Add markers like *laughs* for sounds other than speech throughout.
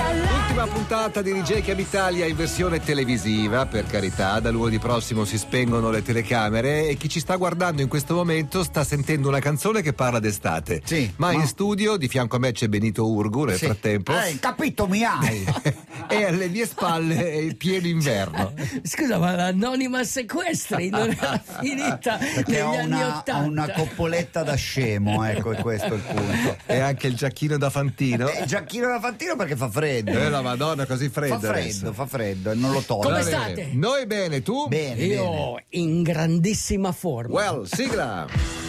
だん。Ultima puntata di Rigechiam Italia in versione televisiva, per carità, da lunedì prossimo si spengono le telecamere e chi ci sta guardando in questo momento sta sentendo una canzone che parla d'estate. Sì, ma, ma- in studio di fianco a me c'è Benito Urgu nel Sì. frattempo Eh, capito mi hai. *laughs* e alle mie spalle è il pieno inverno. *laughs* Scusa, ma l'anonima sequestri non era *laughs* finita Perché negli anni una, Ottanta. ho una coppoletta da scemo, ecco, e questo è il punto. E anche il giacchino da fantino. Eh, giacchino da fantino perché fa freddo. Eh, la madonna, così freddo. fa freddo, adesso. fa freddo e non lo tolgo. Come bene. state? Noi bene, tu? Bene, bene. Io in grandissima forma. Well, sigla.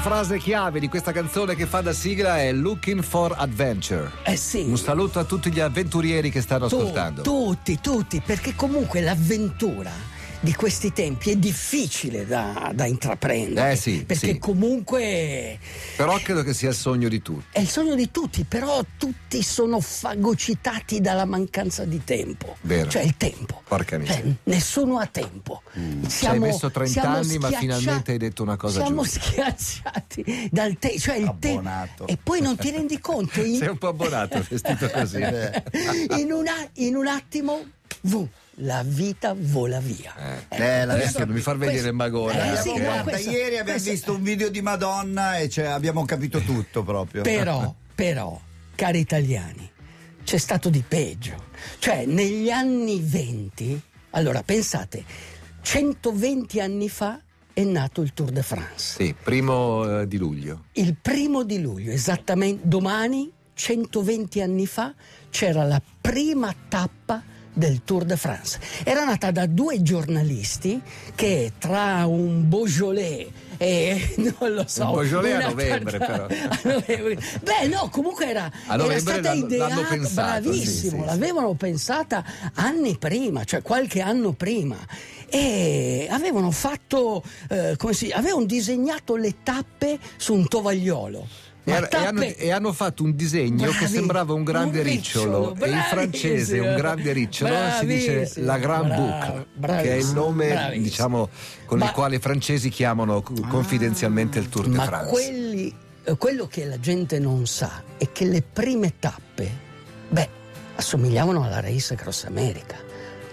Frase chiave di questa canzone che fa da sigla è Looking for Adventure. Eh sì. Un saluto a tutti gli avventurieri che stanno Tu- ascoltando. tutti, tutti, perché comunque l'avventura di questi tempi è difficile da, da intraprendere. Eh sì, Perché sì. comunque Però credo che sia il sogno di tutti. è il sogno di tutti, però tutti sono fagocitati dalla mancanza di tempo. Vero. Cioè il tempo. Porca miseria. Cioè, nessuno ha tempo. Ci hai messo 30 siamo anni, ma finalmente hai detto una cosa Siamo giusta. schiacciati dal tempo, cioè il tempo. E poi non ti rendi conto. *laughs* in- Sei un po' abbonato, vestito così. *laughs* in, una- in un attimo, vu, la vita vola via. Eh, la Adesso non mi far vedere il magone. Eh, sì, no, guarda, questo- ieri abbiamo questo- visto un video di Madonna e cioè, abbiamo capito tutto proprio. Però, *laughs* però, cari italiani, c'è stato di peggio. Cioè, negli anni 20, allora pensate, 120 anni fa è nato il Tour de France. Sì, primo eh, di luglio. Il primo di luglio, esattamente domani, 120 anni fa, c'era la prima tappa del Tour de France. Era nata da due giornalisti che tra un Beaujolais e *laughs* non lo so. Un Beaujolais a novembre, tarta- però. *laughs* a novembre. Beh, no, comunque era, era stata ideata pensato, bravissimo, sì, sì, sì. l'avevano pensata anni prima, cioè qualche anno prima. E avevano fatto, eh, come si avevano disegnato le tappe su un tovagliolo. E, Ma e hanno, tappe- e hanno fatto un disegno che Bravi, sembrava un grande un ricciolo, e in francese un grande ricciolo si dice la Grand bravo, Boucle, che è il nome diciamo con il Ma- quale i francesi chiamano co- confidenzialmente il Tour de Ma France. quelli, eh, quello che la gente non sa è che le prime tappe, beh, assomigliavano alla Race Cross America.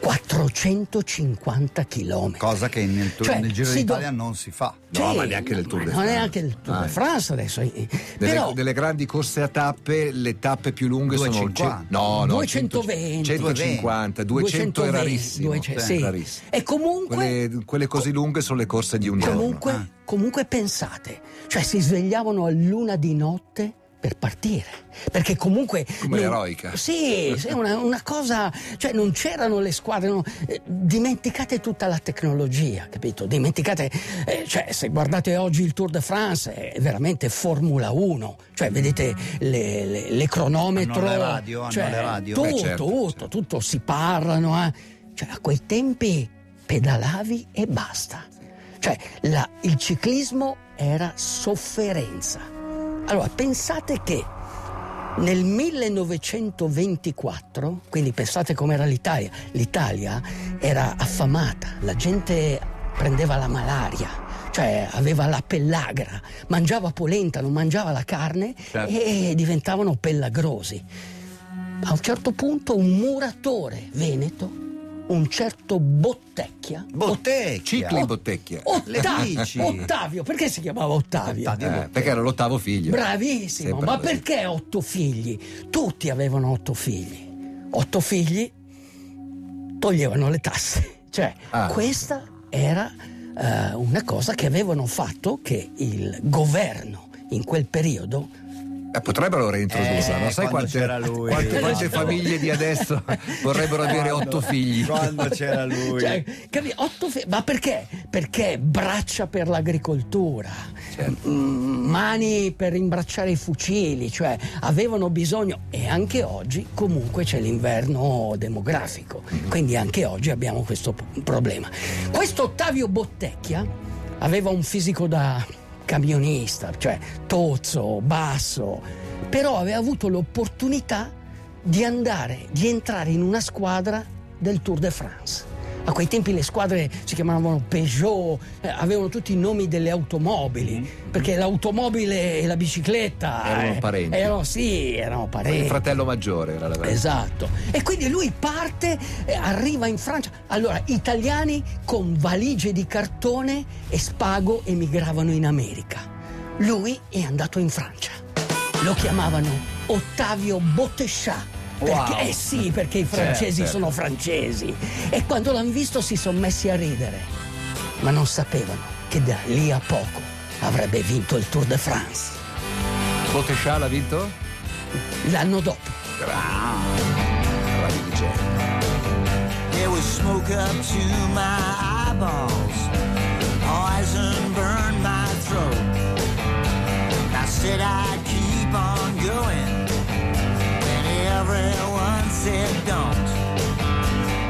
450 km. Cosa che nel, Tour- Cioè, nel Giro si do- d'Italia non si fa. No, ma neanche nel Tour de Non France. è anche il Tour Ah, de France adesso. eh, Delle, Però, delle grandi corse a tappe, le tappe più lunghe sono 250. ce- no, no, 220. 150, 200 è 220, rarissimo. 200, è sì. rarissimo. E comunque, Quelle, quelle così lunghe sono le corse di un comunque, giorno. comunque pensate, cioè si svegliavano a luna di notte per partire. Perché comunque. Come non- l'eroica. Sì, sì, una, una cosa. Cioè non c'erano le squadre. no, eh, dimenticate tutta la tecnologia, capito? Dimenticate. eh, cioè, se guardate oggi il Tour de France è veramente Formula 1. Cioè, vedete le, le- le cronometro. Hanno le radio, hanno cioè, le radio. Tutto, Beh, certo, tutto, tutto, si parlano. eh. Cioè, a quei tempi pedalavi e basta. Cioè, la- il ciclismo era sofferenza. Allora, pensate che nel 1924, quindi pensate com'era l'Italia, l'Italia era affamata, la gente prendeva la malaria, cioè aveva la pellagra, mangiava polenta, non mangiava la carne Certo. e diventavano pellagrosi. A un certo punto un muratore veneto, un certo Bottecchia, Bottecchia. Cicli in bottecchia. Otta- Le bici. Ottavio, perché si chiamava Ottavio? Ottavio. Eh, perché era l'ottavo figlio. Bravissimo, ma così. perché otto figli? Tutti avevano otto figli. Otto figli toglievano le tasse. *laughs* Cioè, Ah. questa era eh, una cosa che avevano fatto che il governo in quel periodo Eh, potrebbero reintrodurla, Eh, non sai quando quante, lui. quante- quante Quando- famiglie di adesso *laughs* vorrebbero avere otto figli. Quando c'era lui. Cioè, capi- otto fi- ma perché? Perché braccia per l'agricoltura, Certo. mani per imbracciare i fucili, cioè avevano bisogno, e anche oggi comunque c'è l'inverno demografico, quindi anche oggi abbiamo questo problema. Questo Ottavio Bottecchia aveva un fisico da camionista, cioè tozzo, basso, però aveva avuto l'opportunità di andare, di entrare in una squadra del Tour de France. A quei tempi le squadre si chiamavano Peugeot, eh, avevano tutti i nomi delle automobili, perché l'automobile e la bicicletta Erano eh, parenti. Erano, sì, erano Il parenti. fratello maggiore era la Esatto. E quindi lui parte, eh, arriva in Francia. Allora, italiani con valigie di cartone e spago emigravano in America. Lui è andato in Francia. Lo chiamavano Ottavio Bottescià. Perché, Wow. eh sì, perché i francesi certo. sono francesi. E quando l'hanno visto si sono messi a ridere. Ma non sapevano che da lì a poco avrebbe vinto il Tour de France. Botescià l'ha vinto? L'anno dopo. There was smoke up to my eyeballs. Poison burned my throat. I said I'd said don't.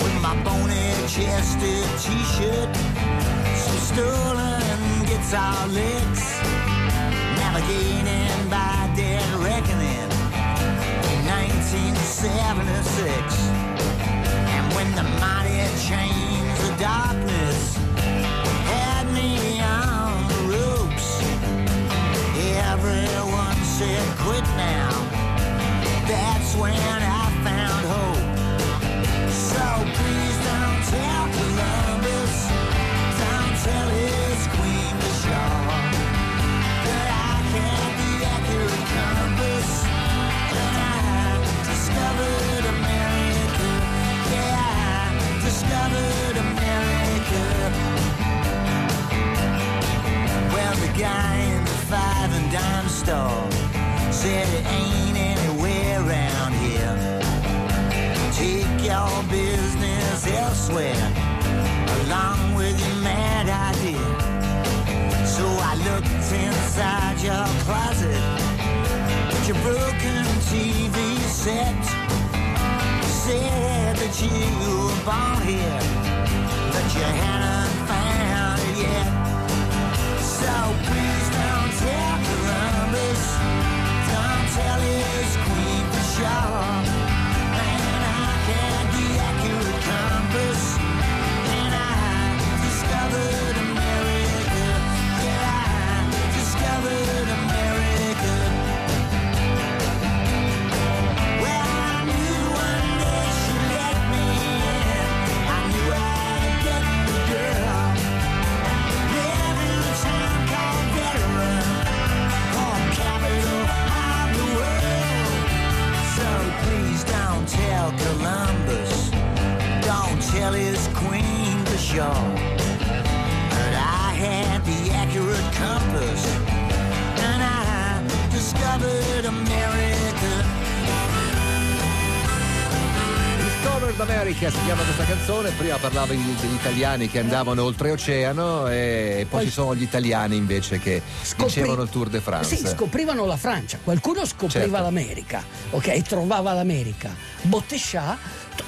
With my bony chested t-shirt. Some stolen guitar licks. Navigating by dead reckoning. In 1976. And when the mighty chains of darkness said it ain't anywhere around here. Take your business elsewhere, along with your mad idea. So I looked inside your closet at your broken TV set. Said that you were born here, but you hadn't found it yet. So please don't tell Columbus, discovered America. Discovered America si chiama questa canzone, prima parlavi degli italiani che andavano oltreoceano e poi ci sono gli italiani invece che Scopri- vincevano il Tour de France. Sì, scoprivano la Francia, qualcuno scopriva Certo. l'America, ok? Trovava l'America. Bottescià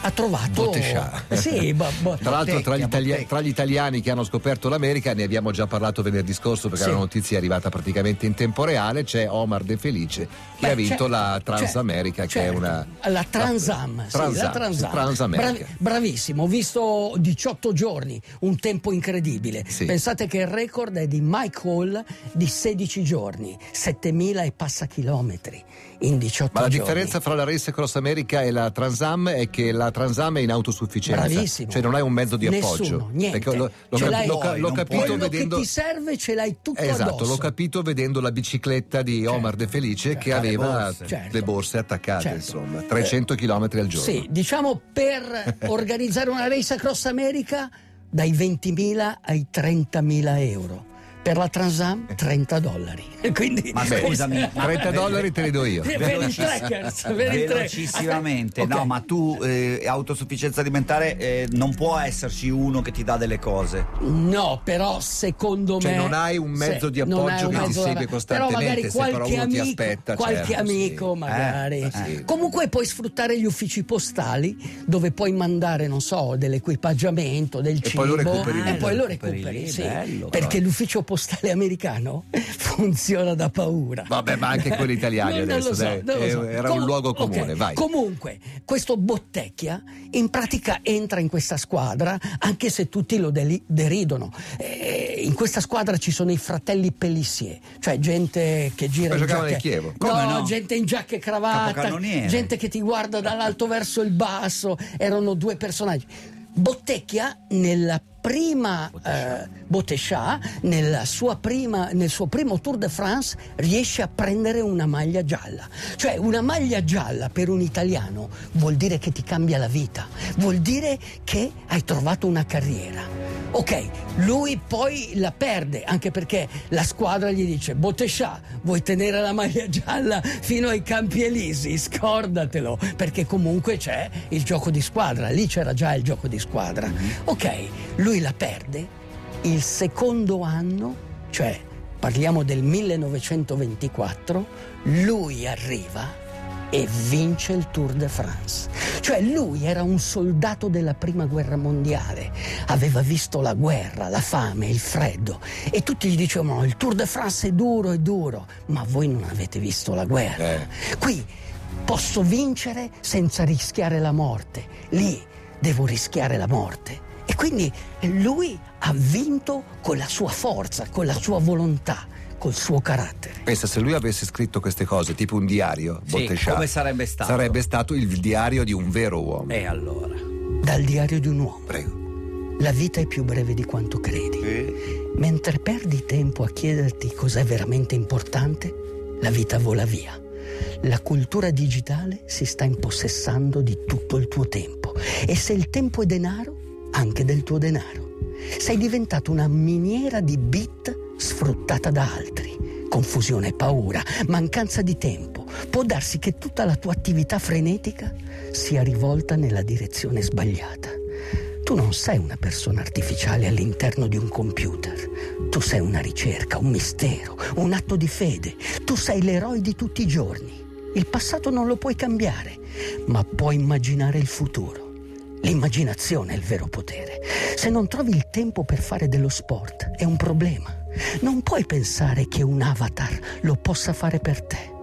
ha trovato. Bottescià. Sì, bo- Tra l'altro tra gli, itali- tra gli italiani che hanno scoperto l'America, ne abbiamo già parlato venerdì scorso perché Sì. la notizia è arrivata praticamente in tempo reale, c'è Omar De Felice che Beh, ha vinto certo, la Transamerica che è certo. una... La Transam, sì, Transam, la Transam. sì, Transamerica. Bravi- bravissimo, ho visto 18 giorni, un tempo incredibile. Sì. Pensate che il record è di Mike Hall di 16 giorni, 7000 e passa chilometri in 18 Ma la giorni. differenza fra la Race Cross America e la Transam è che la Transam è in autosufficienza, Bravissimo. cioè non hai un mezzo di Nessuno, appoggio. niente. L'ho Ce cap- ca- Puoi, l'ho capito vedendo che ti serve ce l'hai tutto Esatto, addosso. l'ho capito vedendo la bicicletta di Omar De Felice che aveva borse. Certo. le borse attaccate, Certo. insomma, 300 km al giorno. Sì, diciamo per *laughs* organizzare una race across America dai 20.000 ai 30.000 euro. Per la Transam 30 dollari. *laughs* Quindi, Ma Beh, scusami, ma- 30 dollari te li do io. per i trackers, per i tra- Velocissimamente, Ok. no, ma tu eh, autosufficienza alimentare eh, non può esserci uno che ti dà delle cose. No, però secondo Cioè, me. non hai un mezzo se- di appoggio che ti segue costantemente, Però magari se però qualche uno ti amico, aspetta, qualche certo, amico sì. magari. Eh, sì. Comunque puoi sfruttare gli uffici postali dove puoi mandare, non so, dell'equipaggiamento, del E cibo poi lo recuperi e poi lo Recuperi sì. bello, perché l'ufficio postale americano *laughs* funziona da paura. Vabbè, ma anche quelli italiani No, non adesso, lo so, dai. non lo Eh, so. era un luogo comune, ok, vai. Comunque, questo Bottecchia in pratica entra in questa squadra, anche se tutti lo deli- deridono. Eh, in questa squadra ci sono i fratelli Pellissier, cioè gente che gira Ma in giacche... nel Chievo. Come no, no? gente in giacca e cravatta, gente che ti guarda dall'alto verso il basso, erano due personaggi. Bottecchia nella prima eh, sua prima- nel suo primo Tour de France riesce a prendere una maglia gialla. Cioè una maglia gialla per un italiano vuol dire che ti cambia la vita, vuol dire che hai trovato una carriera. Ok, lui poi la perde anche perché la squadra gli dice Botescià, vuoi tenere la maglia gialla fino ai Campi Elisi? Scordatelo, perché comunque c'è il gioco di squadra, lì c'era già il gioco di squadra. Ok, lui la perde, il secondo anno, cioè parliamo del 1924, lui arriva e vince il Tour de France. Cioè lui era un soldato della prima guerra mondiale, aveva visto la guerra, la fame, il freddo e tutti gli dicevano il Tour de France è duro, è duro, ma voi non avete visto la guerra. Eh. Qui posso vincere senza rischiare la morte, lì devo rischiare la morte. E quindi lui ha vinto con la sua forza, con la sua volontà, col suo carattere. Pensa, se lui avesse scritto queste cose, tipo un diario, Sì, Bottescià, come sarebbe stato? Sarebbe stato il diario di un vero uomo. E allora? Dal diario di un uomo. Prego. La vita è più breve di quanto credi. Mentre perdi tempo a chiederti cos'è veramente importante, la vita vola via. La cultura digitale si sta impossessando di tutto il tuo tempo e se il tempo è denaro, anche del tuo denaro. Sei diventato una miniera di bit sfruttata da altri. Confusione, paura, mancanza di tempo. Può darsi che tutta la tua attività frenetica sia rivolta nella direzione sbagliata. Tu non sei una persona artificiale all'interno di un computer. Tu sei una ricerca, un mistero, un atto di fede. Tu sei l'eroe di tutti i giorni. Il passato non lo puoi cambiare, ma puoi immaginare il futuro. L'immaginazione è il vero potere. Se non trovi il tempo per fare dello sport, è un problema. Non puoi pensare che un avatar lo possa fare per te.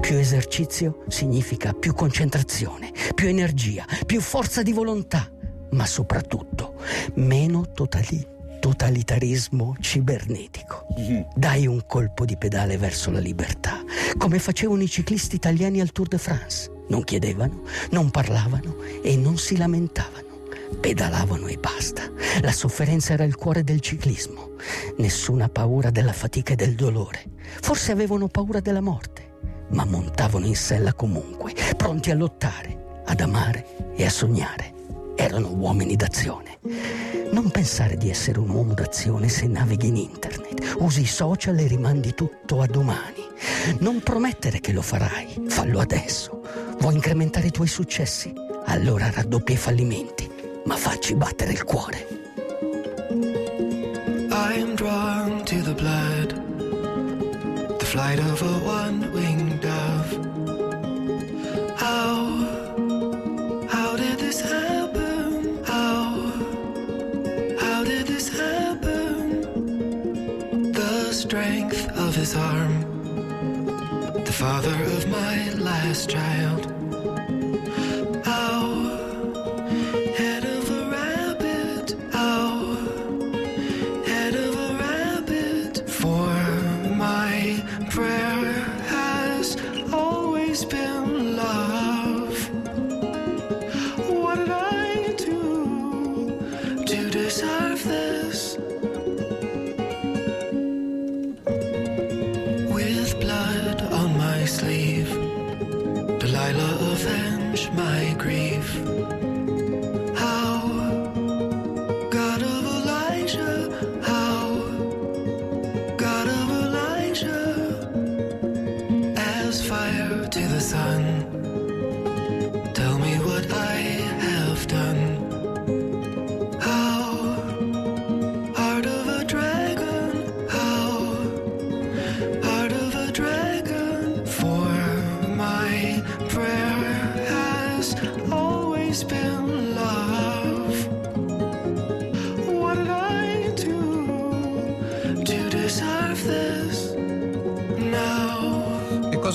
Più esercizio significa più concentrazione, più energia, più forza di volontà, ma soprattutto meno totali- totalitarismo cibernetico. Dai un colpo di pedale verso la libertà, come facevano i ciclisti italiani al Tour de France. Non chiedevano, non parlavano e non si lamentavano. Pedalavano e basta. La sofferenza era il cuore del ciclismo. Nessuna paura della fatica e del dolore. Forse avevano paura della morte, ma montavano in sella comunque, pronti a lottare, ad amare e a sognare. Erano uomini d'azione. Non pensare di essere un uomo d'azione se navighi in internet, usi i social e rimandi tutto a domani. Non promettere che lo farai, fallo adesso. Vuoi incrementare i tuoi successi? Allora raddoppia i fallimenti, ma facci battere il cuore. I am drawn to the blood, the flight of a one-winged dove. How, how did this happen? How, how did this happen? The strength of his arm, the father of my last child. Deserve this with blood on my sleeve. Delilah avenge my grief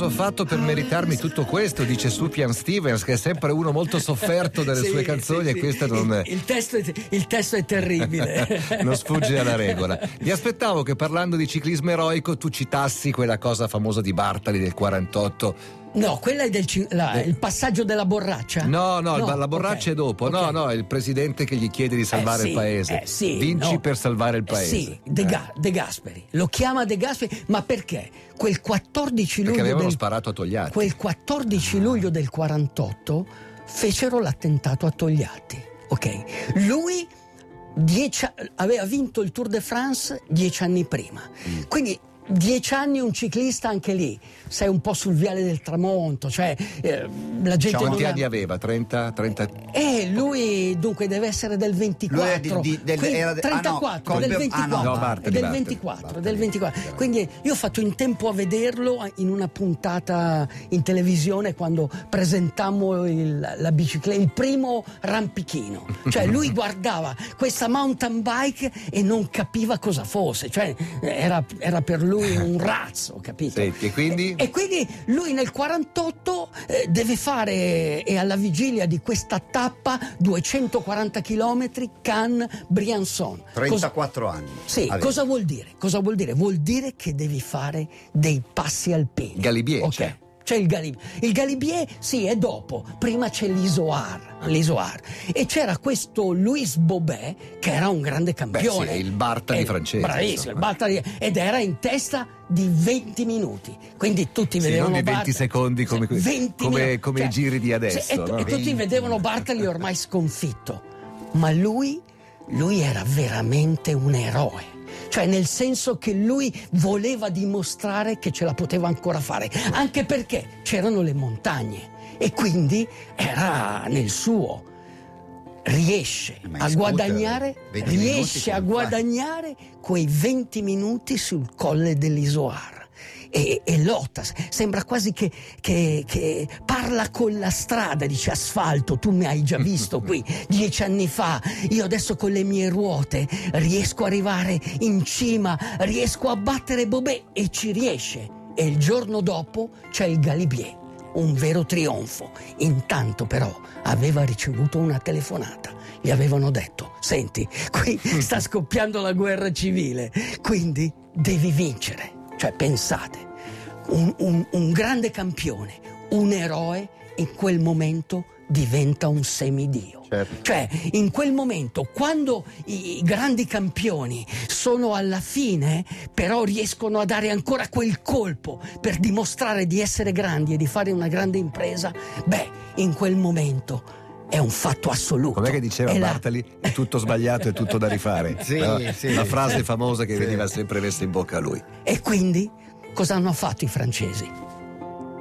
ho fatto per meritarmi tutto questo? Dice Sufjan Stevens, che è sempre uno molto sofferto delle Sì, sue canzoni sì, e sì. questa non, Il, il testo è, il testo è terribile. *laughs* non sfugge alla regola. Mi aspettavo che parlando di ciclismo eroico tu citassi quella cosa famosa di Bartali del 48. No, quella è del la- il passaggio della borraccia? No, no, la borraccia ok, è dopo. No, ok. no, è il presidente che gli chiede di salvare Eh sì, il paese. eh sì, Vinci no. per salvare il Eh paese. sì, De, Ga- De Gasperi. Lo chiama De Gasperi, ma perché? Quel 14 Perché luglio avevano del, sparato a Togliatti. quel 14 luglio del 48 fecero l'attentato a Togliatti. Ok? Lui dieci aveva vinto il Tour de France dieci anni prima. Mm. Quindi dieci anni un ciclista anche lì, sei un po' sul viale del tramonto, cioè eh, la gente... Quanti non ha- anni aveva? 30? 30? eh, lui dunque deve essere del 24. Lui è di- di- del- quindi era de- ah, no, 34, Colbe- del ah, 24. no, No, Bartali, è del Bartali. 24, Bartali. del 24. Quindi io ho fatto in tempo a vederlo in una puntata in televisione quando presentammo il, la bicicletta, il primo rampichino. Cioè lui *laughs* guardava questa mountain bike e non capiva cosa fosse, cioè era, era per lui un razzo, capito? Senti, e quindi? E quindi lui nel 48 eh, deve fare, e alla vigilia di questa tappa, 240 km Cannes-Briançon. Cosa- 34 anni. sì, cosa vuol dire? Cosa vuol dire? Vuol dire che devi fare dei passi alpini. Galibier Ok. c'è. C'è il Galibier. Il Galibier, sì, è dopo. Prima c'è l'Isoar. l'Isoar. E c'era questo Louis Bobet, che era un grande campione. Beh, sì, il Bartali Eh, francese, Bravissimo, il Bartali. Ed era in testa di 20 minuti. Quindi tutti Sì, vedevano non di 20 Bartali- secondi come- Sì, 20 come- come i giri di adesso, sì, e, no? e tutti 20 vedevano Bartali ormai sconfitto. Ma lui, lui era veramente un eroe. Cioè nel senso che lui voleva dimostrare che ce la poteva ancora fare, anche perché c'erano le montagne e quindi era nel suo. Riesce Ma a guadagnare, 20 minuti riesce a guadagnare quei 20 minuti sul colle dell'Isoar. E, e lotta, sembra quasi che, che- che parla con la strada, dice asfalto, tu mi hai già visto qui *laughs* dieci anni fa, io adesso con le mie ruote riesco ad arrivare in cima, riesco a battere Bobè e ci riesce. E il giorno dopo c'è il Galibier, un vero trionfo. Intanto però aveva ricevuto una telefonata. Gli avevano detto, senti, qui *laughs* sta scoppiando la guerra civile, quindi devi vincere. Cioè pensate, un, un- un grande campione, un eroe, in quel momento diventa un semidio. Certo. Cioè, in quel momento, quando i grandi campioni sono alla fine, però riescono a dare ancora quel colpo per dimostrare di essere grandi e di fare una grande impresa, beh, in quel momento è un fatto assoluto. Com'è che diceva È la- Bartali? È tutto sbagliato, è tutto da rifare. Sì, No? sì. La frase famosa che Sì. veniva sempre messa in bocca a lui. E quindi cosa hanno fatto i francesi?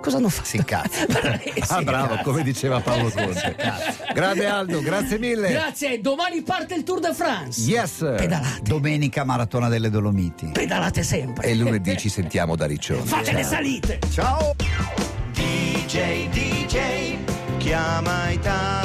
Cosa hanno fatto? Si incazza. *laughs* Ah, bravo, come diceva Paolo Conte. Grande Aldo, grazie mille. Grazie, domani parte il Tour de France. Yes. Pedalate, Domenica maratona delle Dolomiti. pedalate sempre. E lunedì ci sentiamo da Riccione. Fate le salite. Ciao! DJ, DJ, chiama Italia.